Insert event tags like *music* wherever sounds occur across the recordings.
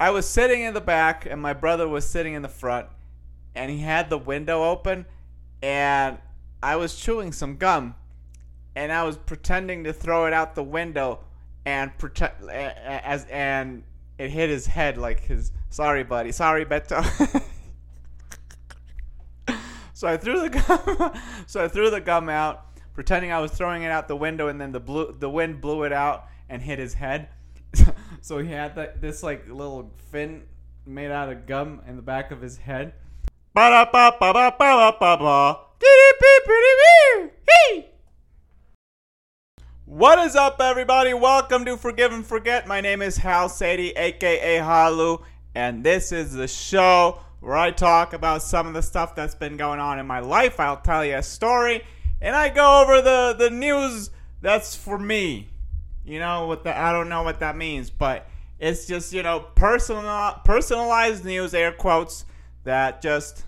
I was sitting in the back, and my brother was sitting in the front, and he had the window open, and I was chewing some gum, and I was pretending to throw it out the window, and pretend as and it hit his head like his sorry buddy, sorry Beto. *laughs* so I threw the gum. *laughs* so I threw the gum out, pretending I was throwing it out the window, and then the blue the wind blew it out and hit his head. *laughs* so he had that this like little fin made out of gum in the back of his head. What is up, everybody? Welcome to Forgive and Forget. My name is Hal Sadie, aka Khalu, and this is the show where I talk about some of the stuff that's been going on in my life. I'll tell you a story, and I go over the the news that's for me. You know what the I don't know what that means, but it's just you know personal personalized news, air quotes that just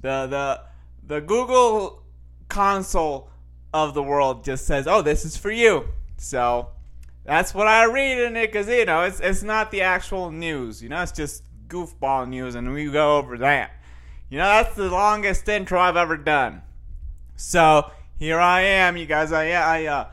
the the the Google console of the world just says, "Oh, this is for you." So that's what I read in it because you know it's it's not the actual news. You know, it's just goofball news, and we go over that. You know, that's the longest intro I've ever done. So here I am, you guys. I I uh,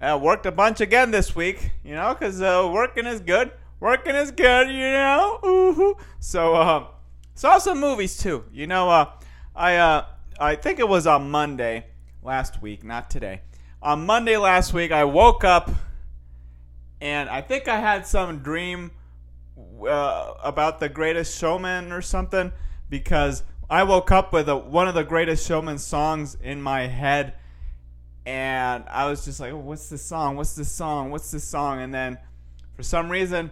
uh, worked a bunch again this week. You know, because uh, working is good. Working is good. You know. Ooh-hoo. So uh, saw some movies too. You know, uh, I uh, I think it was on Monday last week, not today. On Monday last week, I woke up and I think I had some dream uh, about the Greatest Showman or something because I woke up with a, one of the Greatest Showman songs in my head, and I was just like, "What's this song? What's this song? What's this song?" And then, for some reason,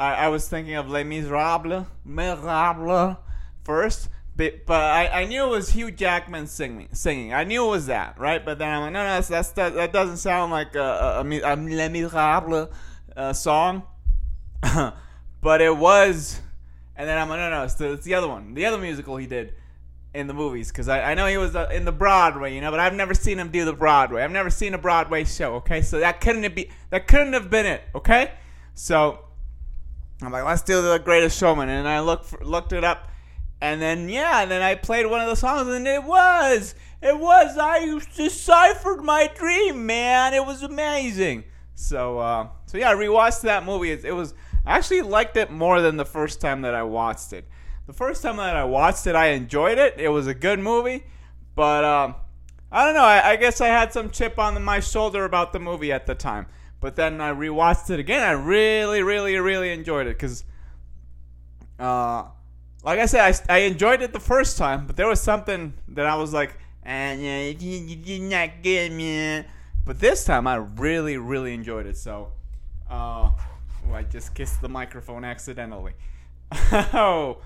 I, I was thinking of Les Miserables, Miserables first, but, but I, I knew it was Hugh Jackman singing. Singing, I knew it was that, right? But then I'm like, no, no, that's, that's that, that doesn't sound like a, a, a, a Les Miserables uh, song. *laughs* but it was, and then I'm like, no, no, it's the, it's the other one, the other musical he did in the movies, because I, I know he was uh, in the Broadway, you know, but I've never seen him do the Broadway. I've never seen a Broadway show. Okay, so that couldn't be that couldn't have been it. Okay, so I'm like, let's do the Greatest Showman, and I looked for, looked it up and then yeah, and then I played one of the songs, and it was, it was. I deciphered my dream, man. It was amazing. So, uh, so yeah, I rewatched that movie. It, it, was I actually liked it more than the first time that I watched it. The first time that I watched it, I enjoyed it. It was a good movie, but um, I don't know. I, I, guess I had some chip on my shoulder about the movie at the time. But then I rewatched it again. I really, really, really enjoyed it because. Uh, like I said, I, I enjoyed it the first time, but there was something that I was like, and eh, yeah, you did not get me. But this time, I really, really enjoyed it. So, uh, oh, I just kissed the microphone accidentally. *laughs* oh,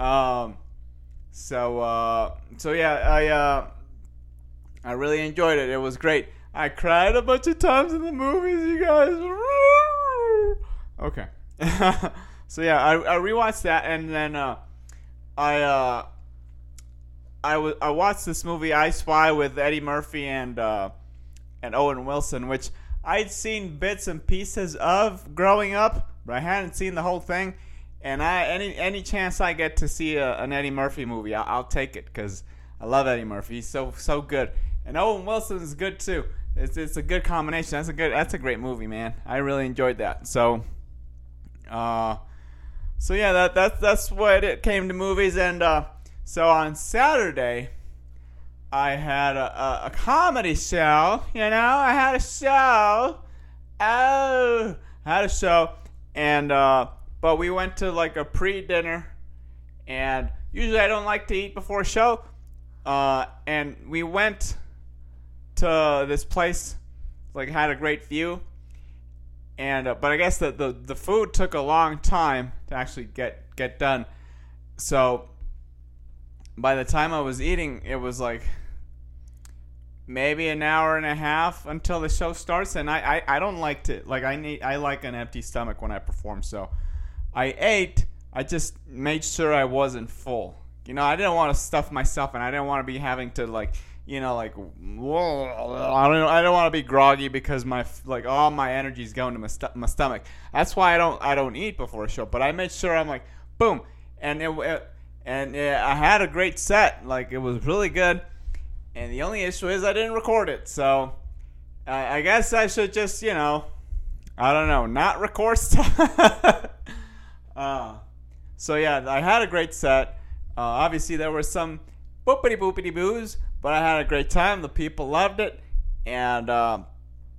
um, so, uh, so yeah, I, uh, I really enjoyed it. It was great. I cried a bunch of times in the movies, you guys. *laughs* Okay. *laughs* so yeah, I, I rewatched that, and then uh, I uh, I, w- I watched this movie I Spy with Eddie Murphy and uh, and Owen Wilson, which I'd seen bits and pieces of growing up, but I hadn't seen the whole thing. And I any any chance I get to see a, an Eddie Murphy movie, I'll, I'll take it because I love Eddie Murphy. He's so so good, and Owen Wilson is good too. It's it's a good combination. That's a good that's a great movie, man. I really enjoyed that. So, uh, so yeah, that that's that's what it came to movies, and uh, so on Saturday, I had a, a, a, comedy show. You know, I had a show. Oh, I had a show, and uh, but we went to like a pre-dinner, and usually I don't like to eat before a show, uh, and we went to this place, like had a great view, and uh, but I guess the, the the food took a long time to actually get get done. So by the time I was eating, it was like maybe an hour and a half until the show starts, and I, I, I don't like to like I need I like an empty stomach when I perform. So I ate. I just made sure I wasn't full. You know, I didn't want to stuff myself, and I didn't want to be having to like you know, like whoa, I don't I don't want to be groggy because my like all my energy is going to my, st- my stomach. That's why I don't I don't eat before a show. But I made sure I'm like boom, and it, it and it, I had a great set. Like it was really good. And the only issue is I didn't record it. So I, I guess I should just you know I don't know not record stuff. *laughs* uh, so yeah, I had a great set. Uh, obviously there were some boopity boopity boos but I had a great time. The people loved it, and uh,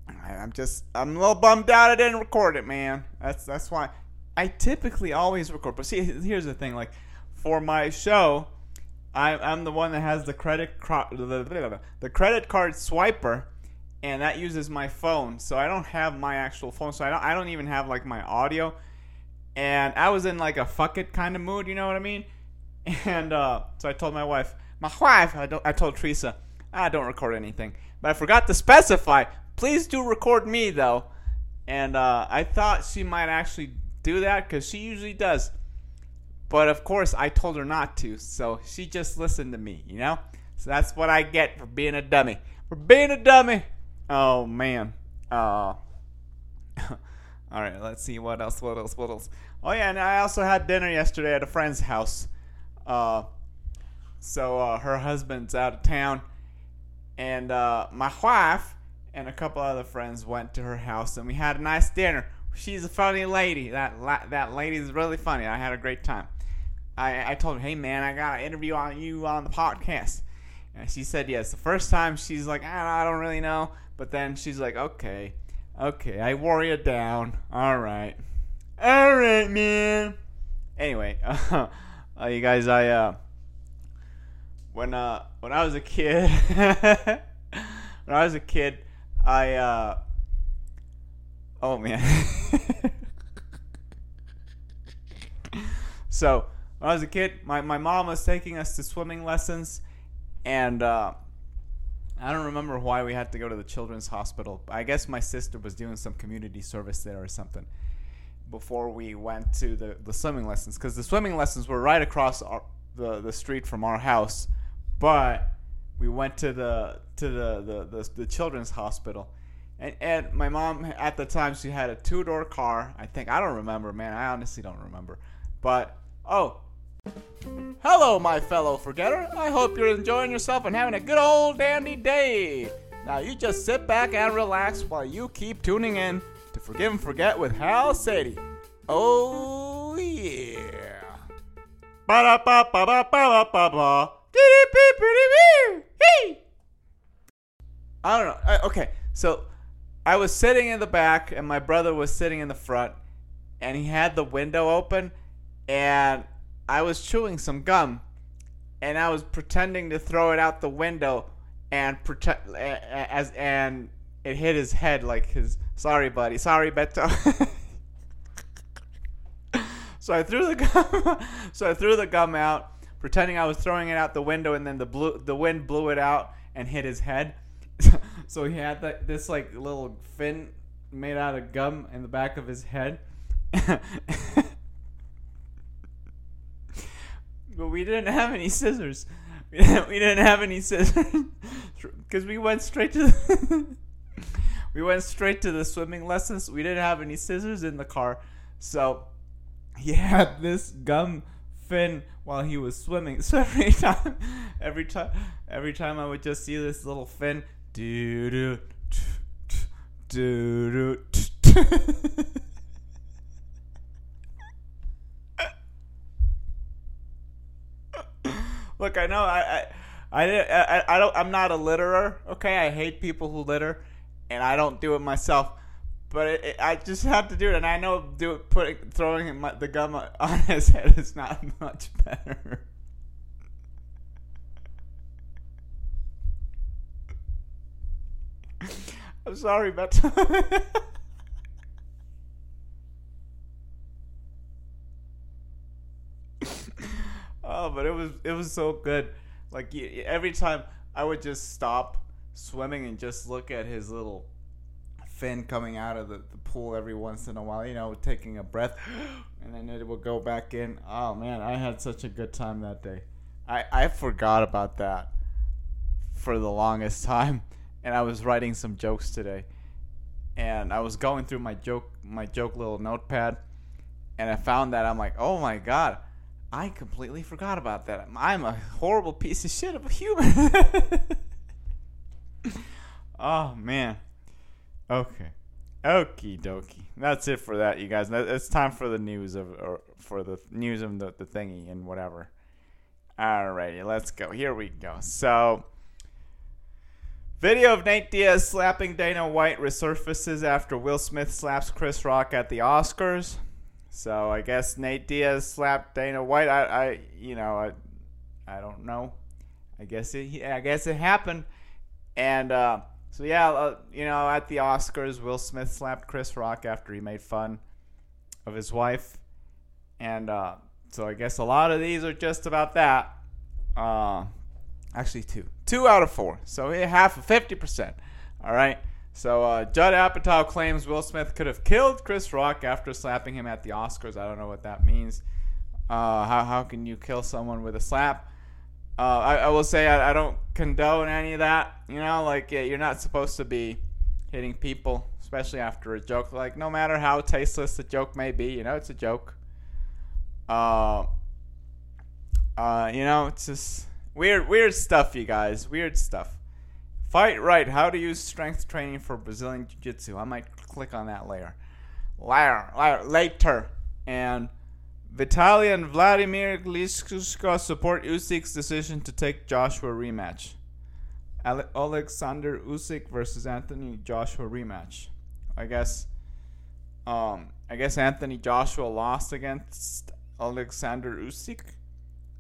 I'm just I'm a little bummed out I didn't record it, man. That's that's why I typically always record. But see, here's the thing: like for my show, I, I'm the one that has the credit the, the credit card swiper, and that uses my phone. So I don't have my actual phone. So I don't I don't even have like my audio. And I was in like a fuck it kind of mood, you know what I mean? *laughs* And uh, so I told my wife, my wife, I, I told Teresa, I don't record anything. But I forgot to specify. Please do record me, though. And uh, I thought she might actually do that because she usually does. But of course, I told her not to. So she just listened to me, you know? So that's what I get for being a dummy. For being a dummy. Oh, man. Uh, *laughs* all right, let's see what else, what else, what else. Oh, yeah, and I also had dinner yesterday at a friend's house. Uh, so uh, her husband's out of town, and uh, my wife and a couple other friends went to her house, and we had a nice dinner. She's a funny lady. That la- that lady's really funny. I had a great time. I I told her, hey man, I got an interview on you on the podcast, and she said yes. The first time she's like, I don't really know, but then she's like, okay, okay, I wore you down. All right, all right, man. Anyway, *laughs* uh, you guys, I uh when uh when I was a kid *laughs* when I was a kid I uh oh man *laughs* so when I was a kid my, my mom was taking us to swimming lessons and uh I don't remember why we had to go to the children's hospital. I guess my sister was doing some community service there or something before we went to the, the swimming lessons because the swimming lessons were right across our, the, the street from our house but we went to the to the the, the, the children's hospital. And, and my mom at the time she had a two door car. I think I don't remember, man. I honestly don't remember. But oh, hello, my fellow forgetter. I hope you're enjoying yourself and having a good old dandy day. Now you just sit back and relax while you keep tuning in to Forgive and Forget with Hal Sadie. Oh yeah. Ba ba ba ba ba ba ba ba. I don't know. I, okay, so I was sitting in the back, and my brother was sitting in the front, and he had the window open, and I was chewing some gum, and I was pretending to throw it out the window, and pretend as and it hit his head like his sorry buddy, sorry Beto. *laughs* so I threw the gum. *laughs* so I threw the gum out pretending I was throwing it out the window, and then the blue the wind blew it out and hit his head. *laughs* so he had the, this like little fin made out of gum in the back of his head. But we didn't have any scissors. *laughs* We didn't have any scissors *laughs* because we went straight to the *laughs* we went straight to the swimming lessons. We didn't have any scissors in the car, so he had this gum fin while he was swimming. So every time, every time, every time I would just see this little fin, do do do do. Look, I know I, I, I, I, don't. I'm not a litterer. Okay, I hate people who litter, and I don't do it myself but it, it, I just have to do it, and I know do it, putting throwing the gum on *laughs* his head is not much better. *laughs* I'm sorry, but *laughs* oh, but it was it was so good. Like every time I would just stop swimming and just look at his little fin coming out of the, the pool every once in a while, you know, taking a breath, *gasps* and then it would go back in. Oh man, I had such a good time that day. I, I forgot about that for the longest *laughs* time, and I was writing some jokes today, and I was going through my joke my joke little notepad, and I found that I'm like, oh my god, I completely forgot about that. I'm a horrible piece of shit of a human. *laughs* oh man. Okay. Okie dokie. That's it for that, you guys. It's time for the news of, or for the news of the, the thingy and whatever. Alrighty, let's go. Here we go. So, video of Nate Diaz slapping Dana White resurfaces after Will Smith slaps Chris Rock at the Oscars. So I guess Nate Diaz slapped Dana White. I, I you know, I, I don't know. I guess it, I guess it happened. And uh, so yeah, uh, you know, at the Oscars, Will Smith slapped Chris Rock after he made fun of his wife, and uh, so I guess a lot of these are just about that. Uh, actually, two, two out of four. So half, of fifty percent. All right. So uh, Judd Apatow claims Will Smith could have killed Chris Rock after slapping him at the Oscars. I don't know what that means. Uh, how how can you kill someone with a slap? Uh, I, I, will say I, I, don't condone any of that. You know, like yeah, you're not supposed to be hitting people, especially after a joke. Like no matter how tasteless the joke may be, you know, it's a joke. Uh, uh, you know, it's just weird, weird stuff, you guys. Weird stuff. Fight right. How to use strength training for Brazilian Jiu Jitsu. I might click on that later. Later. Later. And Vitaly and Vladimir Klitschko support Usyk's decision to take Joshua rematch. Ale- Alexander Usyk versus Anthony Joshua rematch. I guess. Um, I guess Anthony Joshua lost against Alexander Usyk.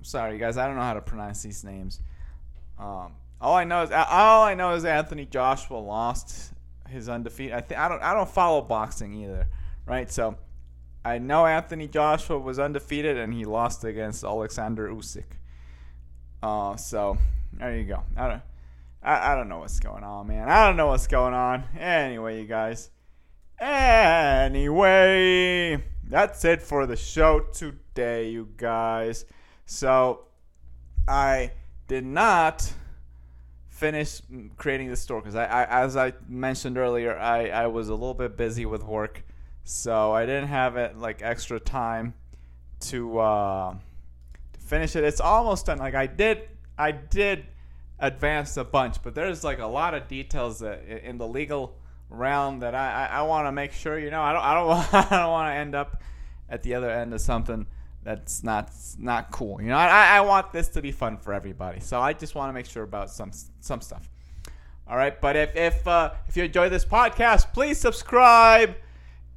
sorry, guys. I don't know how to pronounce these names. Um, all I know is all I know is Anthony Joshua lost his undefeated. I think I don't I don't follow boxing either, right? So I know Anthony Joshua was undefeated and he lost against Alexander Usyk. Uh, so there you go. I don't I, I don't know what's going on, man. I don't know what's going on. Anyway, you guys. Anyway, that's it for the show today, you guys. So I did not finish creating the store because I, I, as I mentioned earlier, I, I was a little bit busy with work, so I didn't have it like extra time to uh, to finish it. It's almost done. Like I did, I did advance a bunch, but there's like a lot of details that in the legal realm that I, I, I want to make sure you know. I don't I don't *laughs* I don't want to end up at the other end of something that's not not cool. You know, I, I want this to be fun for everybody, so I just want to make sure about some some stuff. All right, but if if uh, if you enjoy this podcast, please subscribe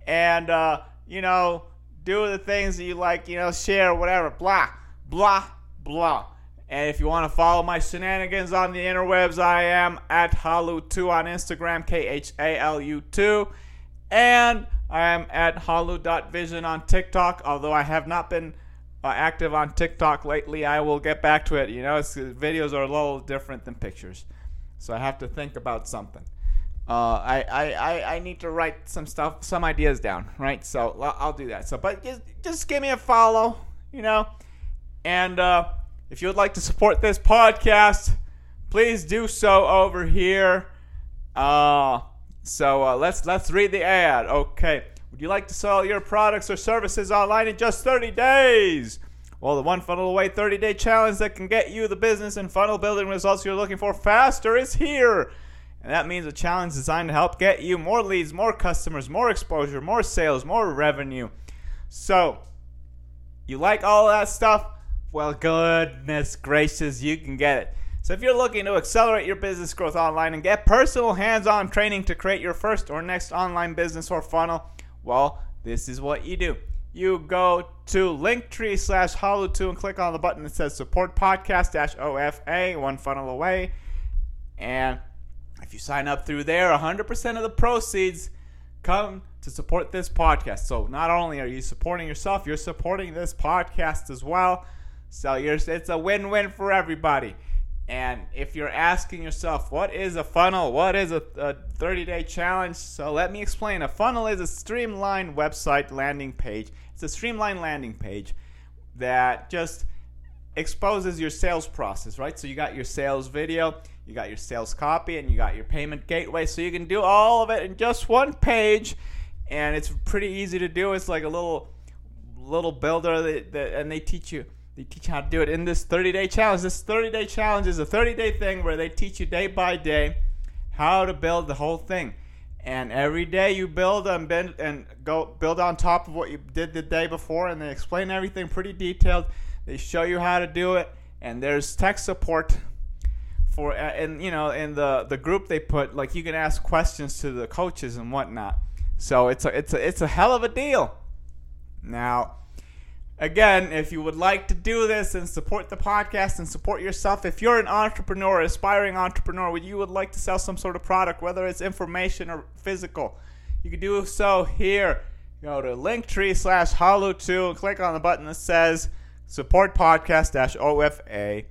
and uh, you know do the things that you like. You know, share whatever. Blah blah blah. And if you want to follow my shenanigans on the interwebs, I am at Khalu2 on Instagram, K H A L U 2. And I am at khalu.vision on TikTok, although I have not been uh, active on TikTok lately. I will get back to it. You know, videos are a little different than pictures. So I have to think about something. Uh, I, I, I, I need to write some stuff, some ideas down, right? So I'll do that. So, but just, just give me a follow, you know. And uh, if you would like to support this podcast, please do so over here. Uh, so uh, let's let's read the ad. Okay. Would you like to sell your products or services online in just 30 days? Well, the one funnel away 30 day challenge that can get you the business and funnel building results you're looking for faster is here. And that means a challenge designed to help get you more leads, more customers, more exposure, more sales, more revenue. So, you like all that stuff? Well, goodness gracious, you can get it. So if you're looking to accelerate your business growth online and get personal hands-on training to create your first or next online business or funnel, well, this is what you do. You go to linktree slash khalu2 and click on the button that says support podcast dash OFA, one funnel away. And if you sign up through there, 100% of the proceeds come to support this podcast. So not only are you supporting yourself, you're supporting this podcast as well. So it's a win-win for everybody. And if you're asking yourself, what is a funnel? What is a, a 30 day challenge? So let me explain. A funnel is a streamlined website landing page. It's a streamlined landing page that just exposes your sales process, right? So you got your sales video, you got your sales copy, and you got your payment gateway. So you can do all of it in just one page, and it's pretty easy to do. It's like a little little builder that, that and they teach you they teach you how to do it in this 30 day challenge. This 30 day challenge is a 30 day thing where they teach you day by day how to build the whole thing. And every day you build and bend and go build on top of what you did the day before, and they explain everything pretty detailed. They show you how to do it, and there's tech support for uh, and you know in the the group they put like you can ask questions to the coaches and whatnot. So it's a it's a it's a hell of a deal. Now, again, if you would like to do this and support the podcast and support yourself, if you're an entrepreneur, aspiring entrepreneur, you would like to sell some sort of product, whether it's information or physical, you can do so here. Go to linktree slash khalu2 and click on the button that says support podcast dash OFA.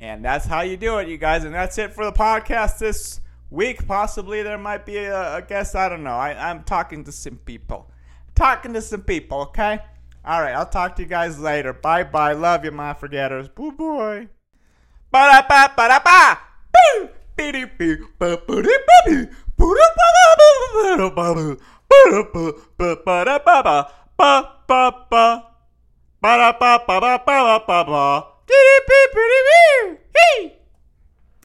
And that's how you do it, you guys. And that's it for the podcast this week. Possibly there might be a, a guest. I don't know. I, I'm talking to some people. Talking to some people, okay? All right, I'll talk to you guys later. Bye bye. Love you, my forgetters. Boo boy. Ba da ba ba da ba. Boo. Ba ba ba da ba. Ba da ba ba ba ba ba da ba ba ba ba ba ba ba da ba ba ba ba ba ba ba. Dee dee dee.